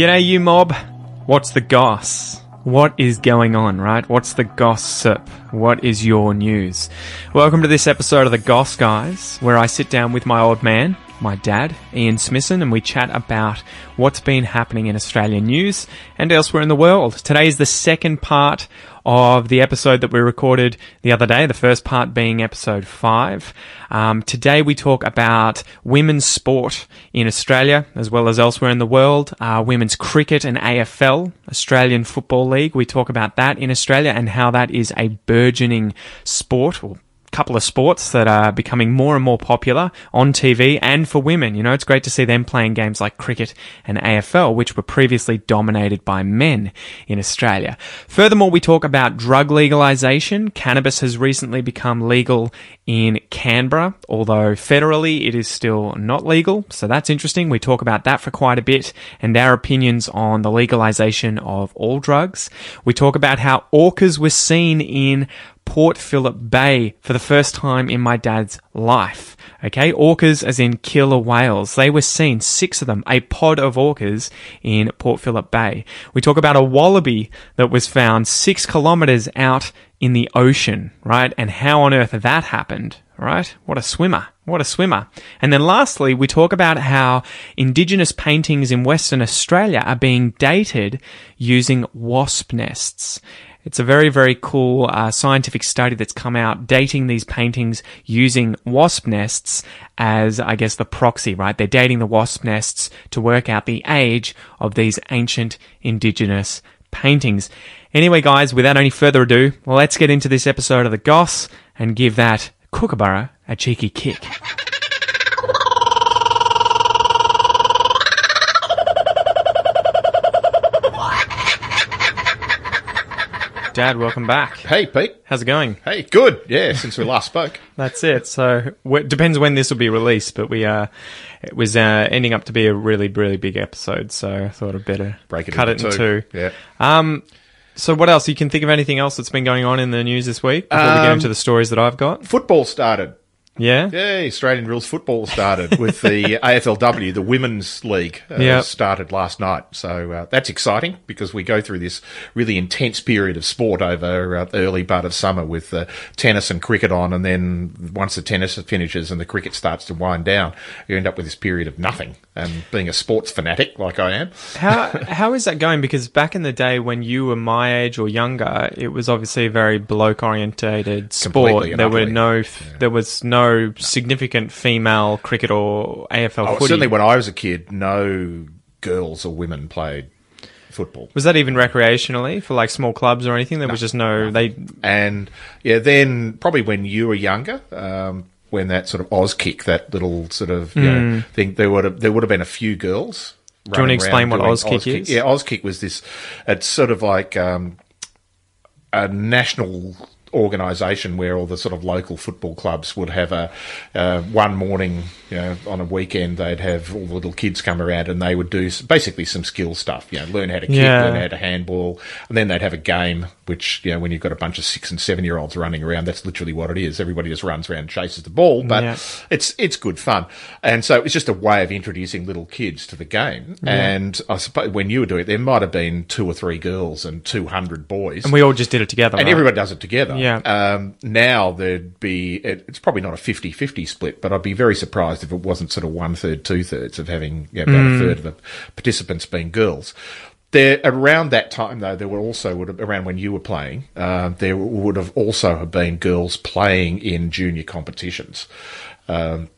G'day, you mob. What's the goss? What is going on, right? What's the gossip? What is your news? Welcome to this episode of the Goss Guys, where I sit down with my old man, my dad, Ian Smithson, and we chat about what's been happening in Australian news and elsewhere in the world. Today is the second part of the episode that we recorded the other day, the first part being episode five. Um, today we talk about women's sport in Australia as well as elsewhere in the world, uh, women's cricket and AFL, Australian Football League. We talk about that in Australia and how that is a burgeoning sport or couple of sports that are becoming more and more popular on TV and for women. You know, it's great to see them playing games like cricket and AFL, which were previously dominated by men in Australia. Furthermore, we talk about drug legalization. Cannabis has recently become legal in Canberra, although federally it is still not legal. So that's interesting. We talk about that for quite a bit and our opinions on the legalization of all drugs. We talk about how orcas were seen in Port Phillip Bay for the first time in my dad's life. Okay, orcas as in killer whales. They were seen, six of them, a pod of orcas in Port Phillip Bay. We talk about a wallaby that was found six kilometers out in the ocean, right? And how on earth that happened, right? What a swimmer. What a swimmer. And then lastly, we talk about how indigenous paintings in Western Australia are being dated using wasp nests. It's a very, very cool uh, scientific study that's come out dating these paintings using wasp nests as, I guess, the proxy, right? They're dating the wasp nests to work out the age of these ancient indigenous paintings. Anyway, guys, without any further ado, let's get into this episode of The Goss and give that kookaburra a cheeky kick. Dad, welcome back. Hey, Pete. How's it going? Hey, good. Yeah, since we last spoke. That's it. So it depends when this will be released, but we uh, it was uh, ending up to be a really, really big episode. So I thought I'd better Break it cut into it in two. two. Yeah. Um, so what else? You can think of anything else that's been going on in the news this week before we get Um, into the stories that I've got? Football started. Yeah. Yeah, Australian rules football started with the AFLW, the Women's League, uh, Yep. started last night. So uh, that's exciting because we go through this really intense period of sport over uh, the early part of summer with uh, tennis and cricket on, and then once the tennis finishes and the cricket starts to wind down, you end up with this period of nothing. And being a sports fanatic like I am, How how is that going? Because back in the day when you were my age or younger, it was obviously a very bloke orientated sport. There were no there was no significant female cricket or AFL oh, footy. certainly when I was a kid, no girls or women played football. Was that even recreationally for like small clubs or anything? There was just no they And yeah, then probably when you were younger, um, when that sort of Auskick, that little sort of you know, thing, there would have there would have been a few girls. Do you wanna explain what Auskick is? Yeah, Auskick was this. It's sort of like um, a national organisation where all the sort of local football clubs would have a uh, one morning, you know, on a weekend they'd have all the little kids come around and they would do basically some skill stuff, you know, learn how to kick, Yeah. learn how to handball, and then they'd have a game which, you know, when you've got a bunch of six and seven year olds running around, that's literally what it is. Everybody just runs around and chases the ball, but Yeah. it's it's good fun, and so it's just a way of introducing little kids to the game. And I suppose when you were doing it, there might have been two or three girls and two hundred boys, and we all just did it together. and right? everybody does it together. Yeah. Um, now there'd be, it, it's probably not a 50-50 split, but I'd be very surprised if it wasn't sort of one third, two thirds of having you know, about Mm. a third of the participants being girls. There, around that time though, there were also would have, around when you were playing, uh, there would have also have been girls playing in junior competitions. Um,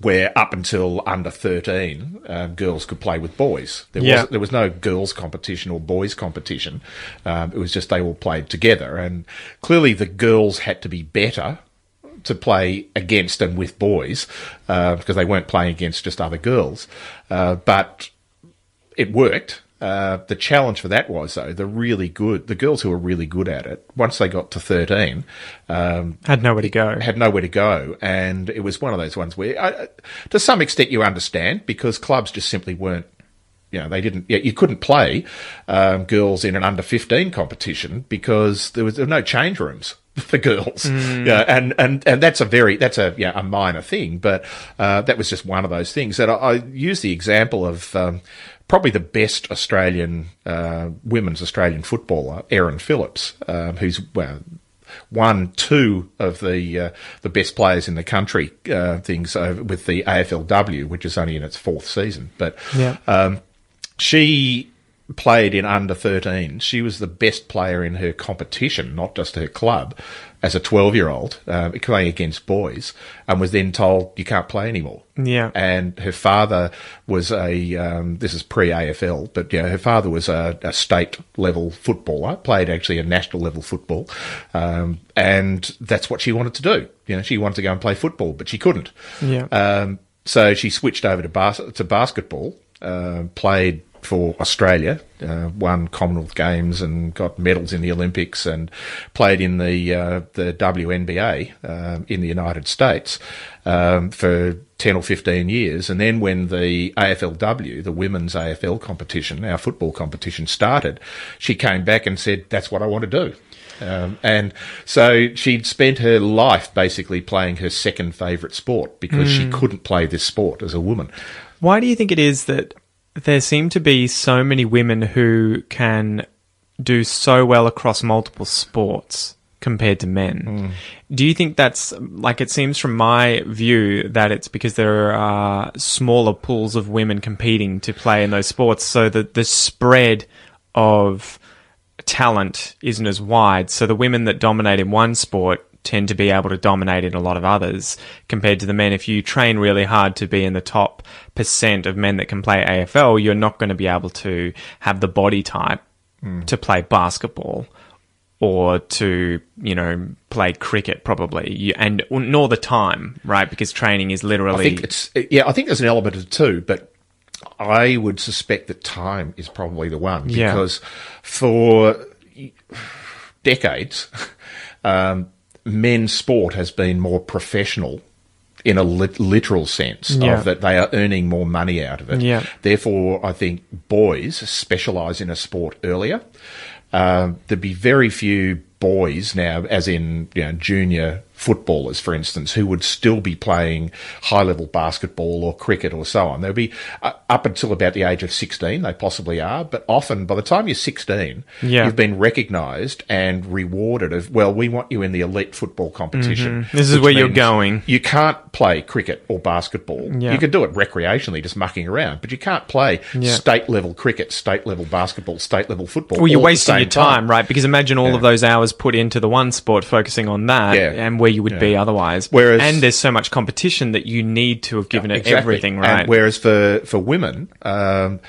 where up until under 13, um, girls could play with boys. There, Yeah. was, there was no girls' competition or boys' competition. Um, it was just they all played together. And clearly the girls had to be better to play against and with boys uh, because they weren't playing against just other girls. Uh, but it worked. Uh, the challenge for that was though the really good, the girls who were really good at it. Once they got to thirteen, um, had nowhere to go. had nowhere to go, and it was one of those ones where, I, to some extent, you understand because clubs just simply weren't, you know, they didn't, yeah, you couldn't play um, girls in an under 15 competition because there was, there were no change rooms for girls. Yeah, and, and, and that's a very, that's a, yeah, a minor thing, but, uh, that was just one of those things. And I, I use the example of, um, probably the best Australian, uh, women's Australian footballer, Erin Phillips, um, who's, well, won two of the uh, the best players in the country uh, things with the AFLW, which is only in its fourth season. But Yeah. um, she played in under 13. She was the best player in her competition, not just her club, as a 12 year old, um, playing against boys, and was then told you can't play anymore. Yeah. And her father was a, um, this is pre AFL, but yeah, her father was a, a state level footballer, played actually a national level football. Um, and that's what she wanted to do. You know, she wanted to go and play football, but she couldn't. Yeah. Um, so she switched over to bas- to basketball, uh, played for Australia, uh, won Commonwealth Games and got medals in the Olympics, and played in the uh, the WNBA um, in the United States um, for ten or fifteen years. And then when the AFLW, the women's AFL competition, our football competition started, she came back and said, "That's what I want to do." Um, and so she'd spent her life basically playing her second favourite sport because she couldn't play this sport as a woman. Why do you think it is that there seem to be so many women who can do so well across multiple sports compared to men? Hmm. Do you think that's like it seems from my view that it's because there are smaller pools of women competing to play in those sports, so that the spread of talent isn't as wide. So the women that dominate in one sport tend to be able to dominate in a lot of others compared to the men. If you train really hard to be in the top percent of men that can play AFL, you're not going to be able to have the body type to play basketball or to, you know, play cricket probably. You, and nor the time, right? Because training is literally I think it's yeah. I think there's an element of the two, but I would suspect that time is probably the one Yeah. because for decades, um, men's sport has been more professional in a lit- literal sense Yeah. of that they are earning more money out of it. Yeah. Therefore, I think boys specialise in a sport earlier. Um, there'd be very few boys now, as in you know, junior footballers, for instance, who would still be playing high level basketball or cricket or so on. They'll be uh, up until about the age of 16, they possibly are, but often by the time you're 16, Yeah. you've been recognised and rewarded of, well, we want you in the elite football competition. Mm-hmm. This is where you're going. You can't play cricket or basketball. Yeah. You can do it recreationally, just mucking around, but you can't play Yeah. state level cricket, state level basketball, state level football. Well, you're all at the wasting your time, right? Because imagine all of those hours put into the one sport, focusing on that, and where you would be otherwise. Whereas- and there's so much competition that you need to have given it Exactly. everything, And right? whereas for for women, um,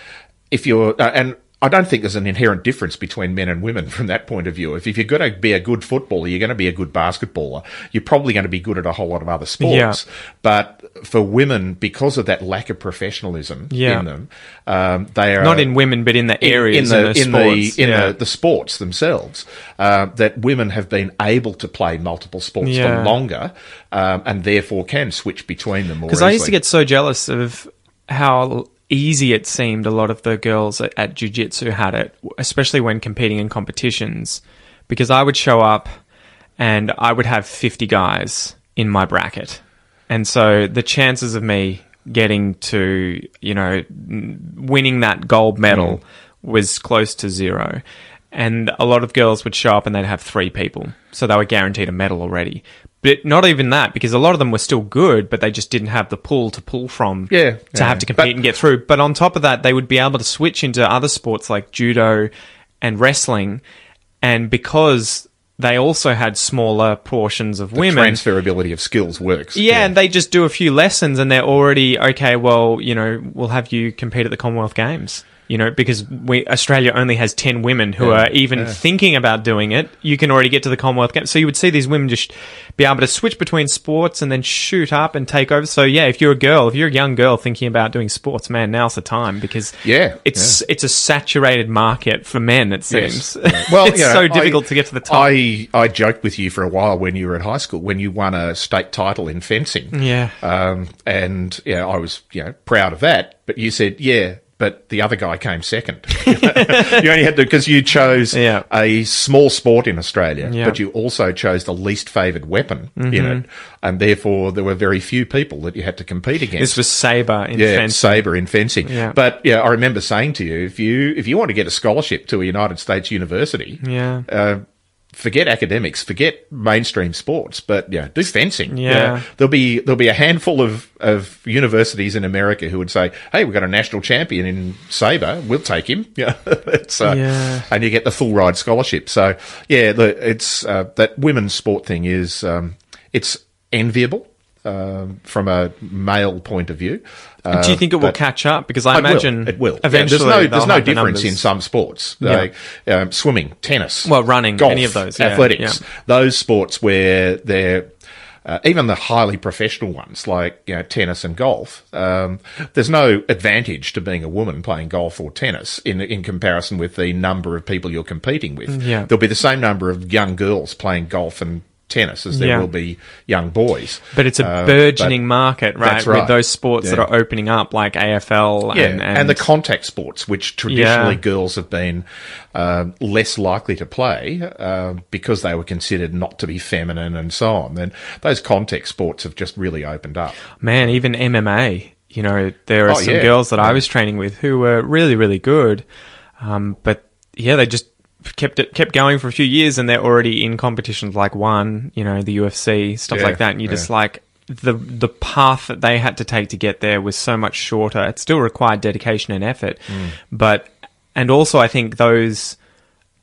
if you're uh, and I don't think there's an inherent difference between men and women from that point of view. If, if you're going to be a good footballer, you're going to be a good basketballer. You're probably going to be good at a whole lot of other sports. Yeah. But for women, because of that lack of professionalism Yeah. in them, um, they are Not in women, but in the areas in in the the, in sports. the in yeah. the, the sports themselves uh, that women have been able to play multiple sports for longer um, and therefore can switch between them more Because I used to get so jealous of how easy it seemed a lot of the girls at, at jiu-jitsu had it, especially when competing in competitions. Because I would show up and I would have 50 guys in my bracket. And so the chances of me getting to, you know, winning that gold medal mm-hmm. was close to zero. And a lot of girls would show up and they'd have three people. So they were guaranteed a medal already. But not even that, because a lot of them were still good, but they just didn't have the pool to pull from Yeah, to yeah. have to compete But- and get through. But on top of that, they would be able to switch into other sports like judo and wrestling. And because they also had smaller portions of women, transferability of skills works. yeah, and they just do a few lessons and they're already okay. Well, you know, we'll have you compete at the Commonwealth Games. You know, because we Australia only has ten women who Yeah, are even yeah. thinking about doing it. You can already get to the Commonwealth Games, so you would see these women just be able to switch between sports and then shoot up and take over. So yeah, if you're a girl, if you're a young girl thinking about doing sports, man, now's the time because Yeah, it's it's a saturated market for men. It seems. Yes. Well, it's you know, so difficult I- to get to the top. I, I joked with you for a while when you were at high school when you won a state title in fencing. Yeah. Um, and yeah, I was you know proud of that. But you said, yeah, but the other guy came second. you only had to because you chose Yeah. a small sport in Australia, Yeah. but you also chose the least favoured weapon in it, and therefore there were very few people that you had to compete against. This was Sabre in yeah, fencing. saber in fencing. Yeah. But yeah, I remember saying to you, if you if you want to get a scholarship to a United States university, Yeah. uh, forget academics, forget mainstream sports, but yeah, do fencing. Yeah. there'll be there'll be a handful of of universities in America who would say, "Hey, we've got a national champion in saber, we'll take him." Yeah, it's uh, Yeah. and you get the full ride scholarship. So yeah, the, it's uh, that women's sport thing is um, it's enviable. Um, from a male point of view, uh, Do you think it will catch up? Because I it will. imagine it will. eventually yeah, there's no, there's no have the difference in some sports, Yeah. like um, swimming, tennis, Well, running, golf, any of those, yeah, athletics, those sports where they're uh, even the highly professional ones like you know, tennis and golf. Um, there's no advantage to being a woman playing golf or tennis in in comparison with the number of people you're competing with. Yeah. There'll be the same number of young girls playing golf and tennis as there Yeah. will be young boys. But it's a Uh, burgeoning but- market, right? That's With those sports that are opening up, like AFL Yeah, and, and, and, the contact sports, which traditionally Yeah. girls have been um less likely to play uh, because they were considered not to be feminine and so on. And those contact sports have just really opened up. man, even MMA. You know, there are Oh, some yeah. girls that I was training with who were really, really good. Um, but yeah, they just kept it kept going for a few years, and they're already in competitions like one, you know, the UFC stuff Yeah, like that, and you're just like. The the path that they had to take to get there was so much shorter. It still required dedication and effort, Mm. but and also I think those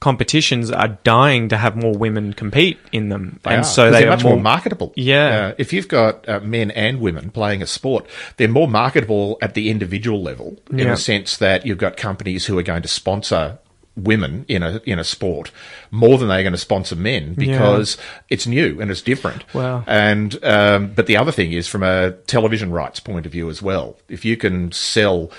competitions are dying to have more women compete in them, They and are, so they they're are much more, marketable. Yeah. Uh, if you've got uh, men and women playing a sport, they're more marketable at the individual level in Yeah. the sense that you've got companies who are going to sponsor women in a in a sport more than they're going to sponsor men because it's new and it's different. Wow. And um, but the other thing is from a television rights point of view as well. If you can sell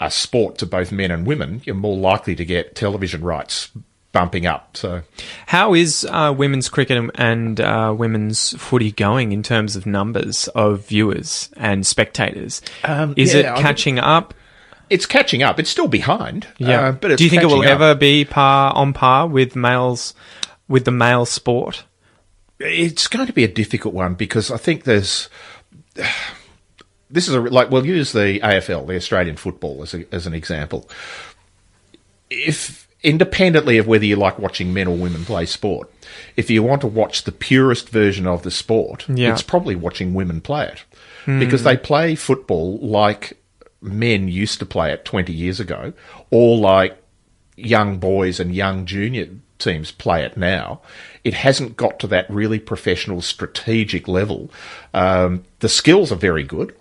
a sport to both men and women, you're more likely to get television rights bumping up. So How is uh, women's cricket and, and uh, women's footy going in terms of numbers of viewers and spectators? Um, is yeah, it I catching up? It's catching up. It's still behind. uh, but it's Do you think it will up. ever be par on par with males with the male sport? It's going to be a difficult one because I think there's. This is a like we'll use the AFL, the Australian football, as a, as an example. If independently of whether you like watching men or women play sport, if you want to watch the purest version of the sport, Yeah. it's probably watching women play it because they play football like men used to play it 20 years ago, or like young boys and young junior teams play it now. It hasn't got to that really professional, strategic level. Um, the skills are very good.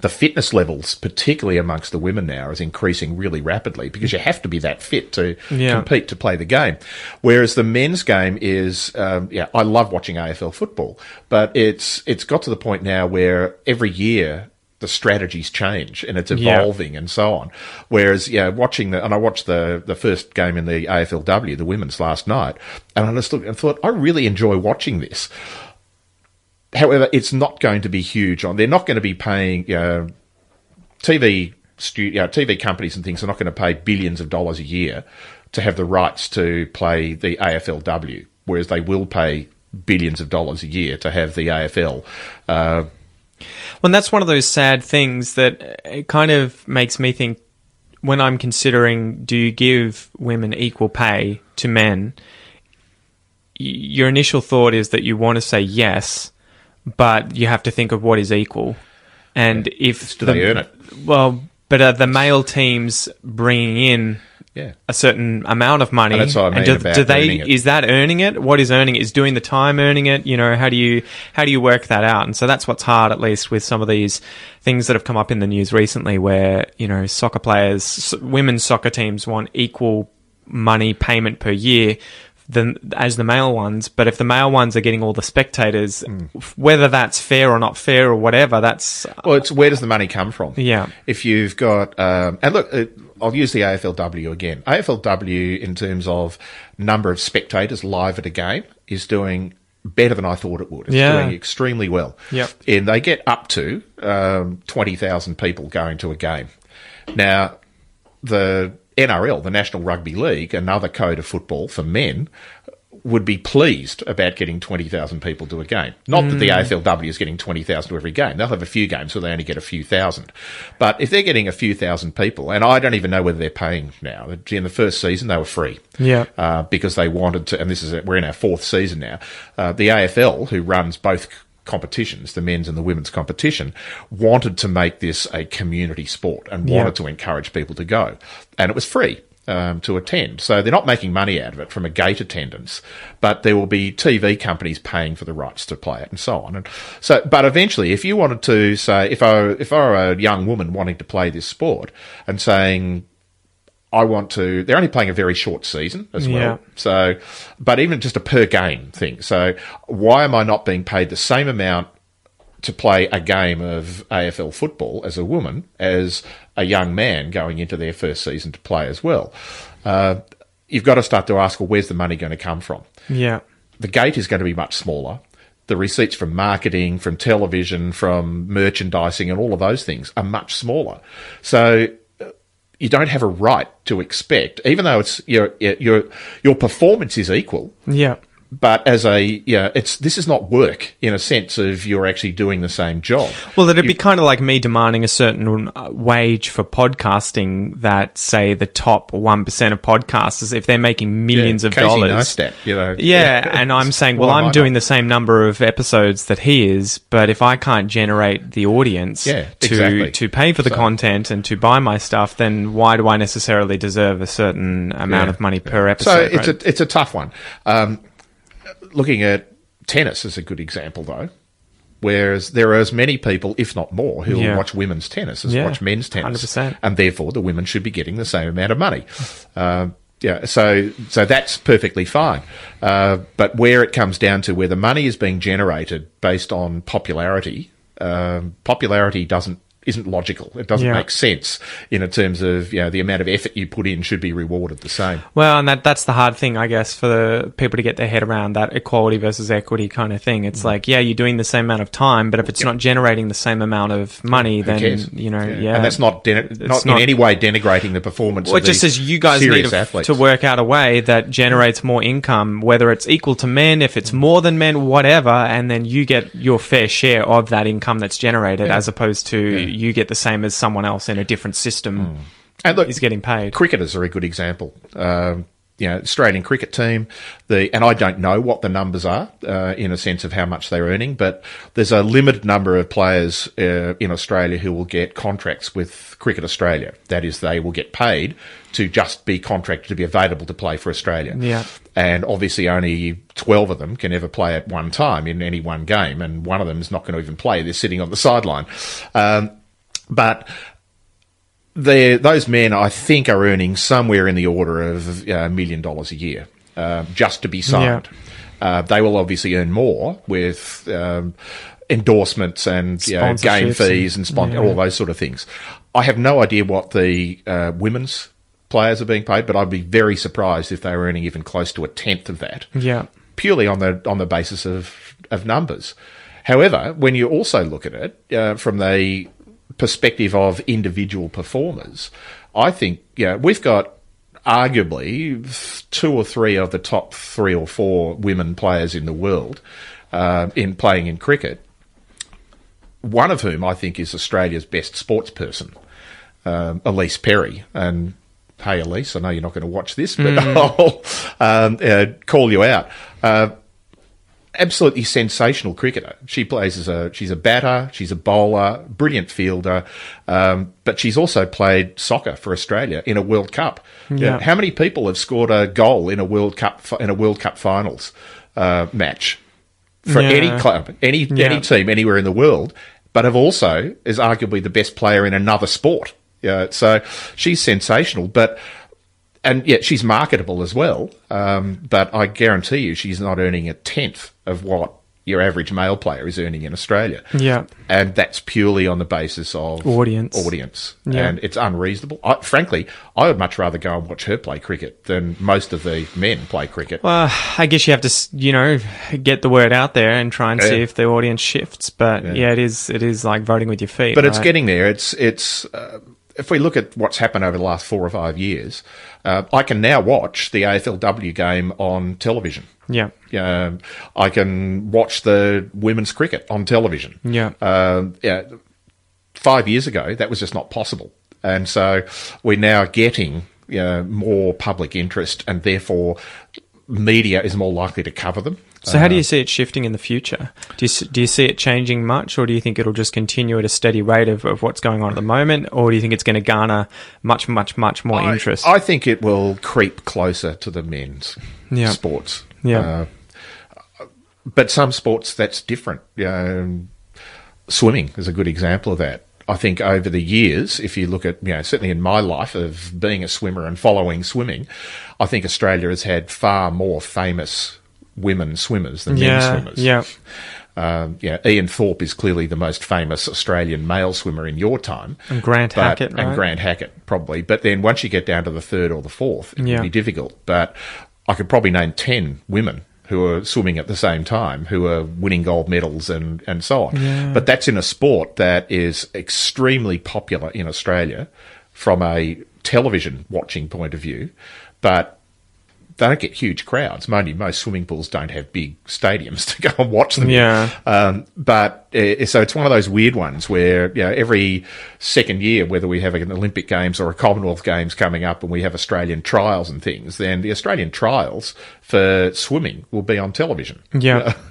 The fitness levels, particularly amongst the women now, is increasing really rapidly because you have to be that fit to Yeah. compete to play the game. Whereas the men's game is, um, yeah, I love watching AFL football, but it's it's got to the point now where every year the strategies change and it's Yeah. evolving and so on. Whereas, yeah, watching the, and I watched the, the first game in the AFLW, the women's last night, and I just looked and thought, I really enjoy watching this. However, it's not going to be huge on, they're not going to be paying, TV studio, TV companies and things are not going to pay billions of dollars a year to have the rights to play the AFLW, whereas they will pay billions of dollars a year to have the AFL. Uh, Well, and that's one of those sad things that uh, it kind of makes me think when I'm considering do you give women equal pay to men, your initial thought is that you want to say yes, but you have to think of what is equal. And if do the- they earn it? Well, but are the male teams bringing in yeah. a certain amount of money. And that's what I mean do, about do they earning it. is that earning it? What is earning it? Is doing the time earning it? You know, how do you how do you work that out? And so that's what's hard, at least with some of these things that have come up in the news recently, where you know soccer players, women's soccer teams want equal money payment per year. Than, as the male ones, but if the male ones are getting all the spectators, Hmm. whether that's fair or not fair or whatever, that's Well, it's where does the money come from? Yeah. If you've got, um, and look, I'll use the AFLW again. AFLW, in terms of number of spectators live at a game, is doing better than I thought it would. It's Yeah. doing extremely well. Yep. And they get up to um, 20,000 people going to a game. Now, the NRL, the National Rugby League, another code of football for men, would be pleased about getting 20,000 people to a game. Not that the AFLW is getting 20,000 to every game. They'll have a few games where they only get a few thousand. But if they're getting a few thousand people, and I don't even know whether they're paying now. In the first season, they were free. Yeah. Uh, because they wanted to, and this is, we're in our fourth season now. Uh, the AFL, who runs both competitions, the men's and the women's competition, wanted to make this a community sport and Yeah. wanted to encourage people to go. And it was free. Um, to attend. So they're not making money out of it from a gate attendance, but there will be TV companies paying for the rights to play it and so on. And so, but eventually, if you wanted to say, if I, if I were a young woman wanting to play this sport and saying, I want to. They're only playing a very short season as well. Yeah. So, but even just a per game thing. So, why am I not being paid the same amount to play a game of AFL football as a woman as a young man going into their first season to play as well? Uh, you've got to start to ask, well, where's the money going to come from? Yeah. the gate is going to be much smaller. The receipts from marketing, from television, from merchandising, and all of those things are much smaller. So you don't have a right to expect, even though it's your your your performance is equal. Yeah. But as a yeah, it's this is not work in a sense of you're actually doing the same job. Well, it'd be kind of like me demanding a certain uh, wage for podcasting that, say, the top 1% of podcasters, if they're making millions of Casey dollars. Neistat, you know. Yeah, and I'm saying, well, I'm doing not? the same number of episodes that he is, but if I can't generate the audience Yeah, to exactly. to pay for the So- content and to buy my stuff, then why do I necessarily deserve a certain amount Yeah. of money per episode? So it's right? a it's a tough one. Um, looking at tennis is a good example, though. Whereas there are as many people, if not more, who Yeah. watch women's tennis as Yeah, watch men's tennis, 100%. and therefore the women should be getting the same amount of money. Um, yeah, so so that's perfectly fine. Uh, but where it comes down to where the money is being generated based on popularity, um, popularity doesn't isn't logical. It doesn't Yeah. make sense in terms of you know the amount of effort you put in should be rewarded the same. Well, and that that's the hard thing, I guess, for the people to get their head around that equality versus equity kind of thing. Mm. It's like, yeah, you're doing the same amount of time, but if it's not generating the same amount of money, Who then cares? you know, yeah, and that's not den- not, not- in any way denigrating the performance. Well, of it just says you guys need to, to work out a way that generates more income, whether it's equal to men, if it's more than men, whatever, and then you get your fair share of that income that's generated, Yeah. as opposed to you get the same as someone else in a different system And look, is getting paid. cricketers are a good example. Um, you know, Australian cricket team, the and I don't know what the numbers are uh, in a sense of how much they're earning, but there's a limited number of players uh, in Australia who will get contracts with Cricket Australia. That is, they will get paid to just be contracted to be available to play for Australia. Yeah. And obviously, only 12 of them can ever play at one time in any one game, and one of them is not going to even play. They're sitting on the sideline. Um, but those men, I think, are earning somewhere in the order of a million dollars a year uh, just to be signed. Uh, they will obviously earn more with um, endorsements and you know, game fees and spon- yeah. all those sort of things. I have no idea what the uh, women's players are being paid, but I'd be very surprised if they were earning even close to a tenth of that Yeah. purely on the on the basis of of numbers. However, when you also look at it uh, from the perspective of individual performers, I think yeah we've got arguably two or three of the top three or four women players in the world uh, in playing in cricket. One of whom I think is Australia's best sports person, um, Ellyse Perry, and. Hey Ellyse, I know you're not going to watch this, but I'll um, uh, call you out. Uh, absolutely sensational cricketer. She plays as a she's a batter, she's a bowler, brilliant fielder, um, but she's also played soccer for Australia in a World Cup. Yeah. How many people have scored a goal in a World Cup in a World Cup finals uh, match for Yeah. any club, any Yeah. any team anywhere in the world, but have also is arguably the best player in another sport. Yeah, so she's sensational, but and yet she's marketable as well. Um, but I guarantee you, she's not earning a tenth of what your average male player is earning in Australia. Yeah. and that's purely on the basis of Audience. Audience, Yeah. and it's unreasonable. I, frankly, I would much rather go and watch her play cricket than most of the men play cricket. Well, I guess you have to, you know, get the word out there and try and see if the audience shifts. But yeah. it is it is like voting with your feet. but it's getting there. It's it's uh, if we look at what's happened over the last four or five years, uh, I can now watch the AFLW game on television. Yeah. Um, I can watch the women's cricket on television. Yeah. Um, yeah. Five years ago, that was just not possible. And so we're now getting you know, more public interest, and therefore media is more likely to cover them. So, how do you see it shifting in the future? Do you, do you see it changing much, or do you think it'll just continue at a steady rate of, of what's going on at the moment, or do you think it's going to garner much, much, much more I- interest? I, think it will creep closer to the men's Yeah. sports. Yeah. Uh, but some sports that's different. Um, swimming is a good example of that. I think over the years, if you look at, you know, certainly in my life of being a swimmer and following swimming, I think Australia has had far more famous women swimmers than men yeah, swimmers. yeah, Um, yeah, Ian Thorpe is clearly the most famous Australian male swimmer in your time. And Grant But- Hackett, right? And Grant Hackett, probably. But then once you get down to the third or the fourth, it Yeah. can be difficult. But I could probably name 10 women who are swimming at the same time, who are winning gold medals and, and so on. But that's in a sport that is extremely popular in Australia from a television watching point of view. But they don't get huge crowds. Mind you, most swimming pools don't have big stadiums to go and watch them. Yeah. Um, but uh, so it's one of those weird ones where you know every second year, whether we have an Olympic Games or a Commonwealth Games coming up, and we have Australian trials and things, then the Australian trials for swimming will be on television. Yeah.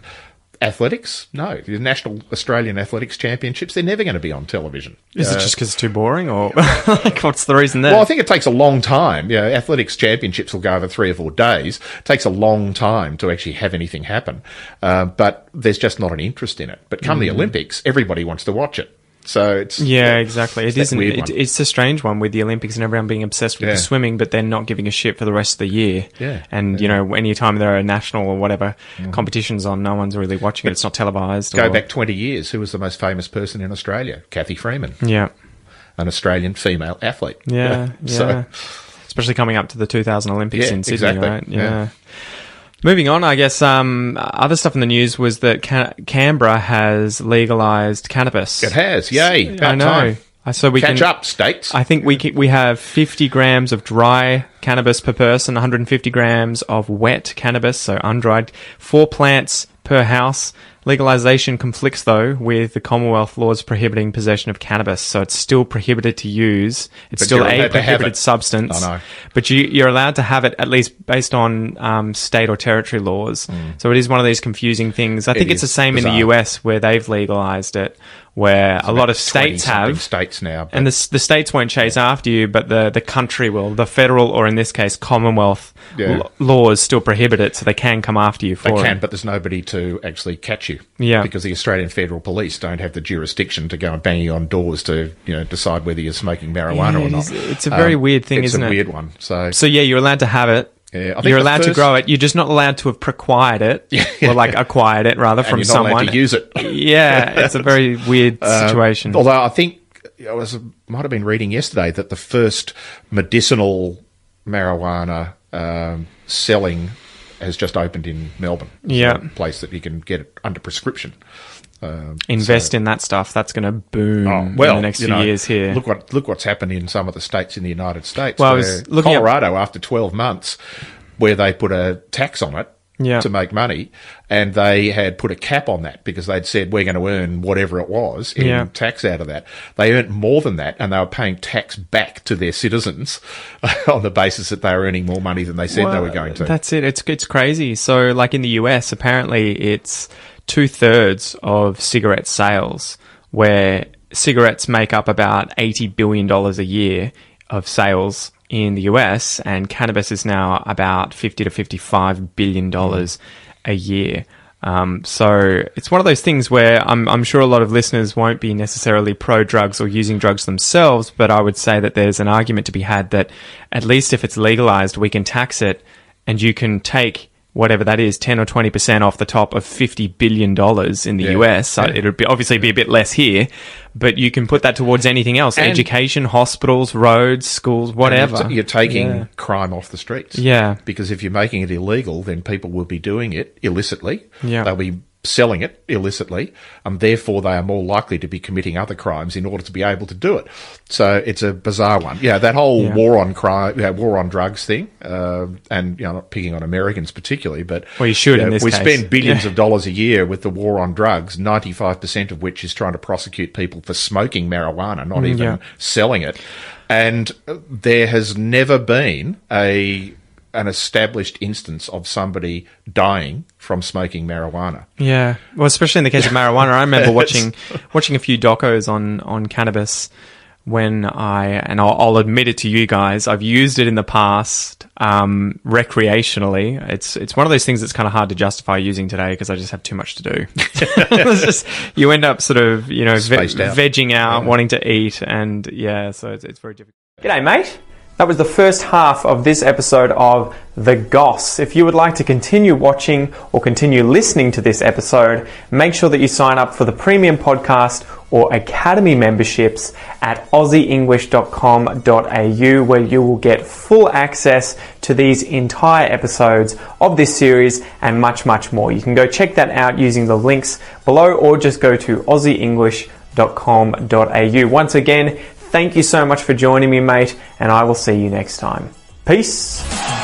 Athletics, no. The National Australian Athletics Championships, they're never going to be on television. Is Uh, it just because it's too boring, or like what's the reason there? well, I think it takes a long time. You know, athletics championships will go over three or four days. It takes a long time to actually have anything happen. Uh, but there's just not an interest in it. But come the Olympics, everybody wants to watch it. So it's Mm. yeah, exactly. It isn't. It, it's a strange one with the Olympics and everyone being obsessed with Yeah. the swimming, but then not giving a shit for the rest of the year. Yeah. And you know, anytime there are national or whatever competitions on, no one's really watching it. It's not televised. Go or- back 20 years. Who was the most famous person in Australia? Cathy Freeman, Yeah. an Australian female athlete. Yeah, yeah. So, Especially coming up to the 2000 Olympics Yeah, in Sydney, exactly. right? Yeah. Moving on, I guess um, other stuff in the news was that Can- Canberra has legalized cannabis. it has. Yay. I know. time. Uh, So we Catch can, up, states. I think we we have 50 grams of dry cannabis per person, 150 grams of wet cannabis, so undried, four plants per house. Legalization conflicts though with the Commonwealth laws prohibiting possession of cannabis, so it's still prohibited to use. It's But still a allowed to have prohibited substance. I know. But you, you're allowed to have it at least based on um, state or territory laws. So it is one of these confusing things. I think it's Mm. the same in the. US where they've legalized it, where a lot of states 20-something have. states now. but- And the, the states won't chase after you, but the, the country will. The federal, or in this case, Commonwealth Yeah. l- laws still prohibit it, so they can come after you They can, it. but there's nobody to actually catch you. Yeah. Because the Australian Federal Police don't have the jurisdiction to go and bang you on doors to, you know, decide whether you're smoking marijuana Yeah, or not. is- it's a very um, weird thing, it's isn't it? It's a weird one. So, So yeah, you're allowed to have it. Yeah, I think you're allowed to grow it. You're just not allowed to have acquired it, or like acquired it rather from you're not someone. allowed to use it. yeah, it's a very weird Um, situation. although I think I was might have been reading yesterday that the first medicinal marijuana um, selling has just opened in Melbourne. Yeah. a place that you can get it under prescription. Um, Invest in that stuff. That's going to boom Oh, well, in the next few know, years here. Look what look what's happened in some of the states in the United States. Well, I where was looking at- Colorado after twelve months, where they put a tax on it Yeah. to make money, and they had put a cap on that because they'd said we're going to earn whatever it was in Yeah. tax out of that. They earned more than that, and they were paying tax back to their citizens on the basis that they were earning more money than they said they were going to. That's it. It's it's crazy. So, like in the US, apparently it's two thirds of cigarette sales, where cigarettes make up about eighty billion dollars a year of sales in the US, and cannabis is now about fifty to fifty-five billion dollars a year. Um, so it's one of those things where I'm, I'm sure a lot of listeners won't be necessarily pro drugs or using drugs themselves, but I would say that there's an argument to be had that at least if it's legalized, we can tax it and you can take whatever that is, 10 or 20% off the top of $50 billion in the Yeah. US. So Yeah. it would be, obviously be a bit less here, but you can put that towards anything else. And- Education, hospitals, roads, schools, whatever. You're, taking Yeah. crime off the streets. Yeah. Because if you're making it illegal, then people will be doing it illicitly. Yeah. They'll be selling it illicitly, and therefore they are more likely to be committing other crimes in order to be able to do it. So it's a bizarre one. Yeah, that whole Yeah. war on crime, yeah, war on drugs thing, uh, and you know, not picking on Americans particularly, but Well, you should in this we case. spend billions Yeah. of dollars a year with the war on drugs. Ninety-five percent of which is trying to prosecute people for smoking marijuana, not even Mm, yeah. selling it. And there has never been a an established instance of somebody dying from smoking marijuana. Yeah, well, especially in the case of marijuana, I remember watching watching a few docos on on cannabis when I and I'll, I'll admit it to you guys, I've used it in the past um, recreationally. It's it's one of those things that's kind of hard to justify using today because I just have too much to do. it's just you end up sort of you know ve- out. vegging out, wanting to eat, and yeah, so it's, it's very difficult. G'day, mate. That was the first half of this episode of The Goss. If you would like to continue watching or continue listening to this episode, make sure that you sign up for the premium podcast or academy memberships at aussieenglish.com.au where you will get full access to these entire episodes of this series and much, much more. You can go check that out using the links below or just go to aussieenglish.com.au. Once again, Thank you so much for joining me, mate, and I will see you next time. Peace.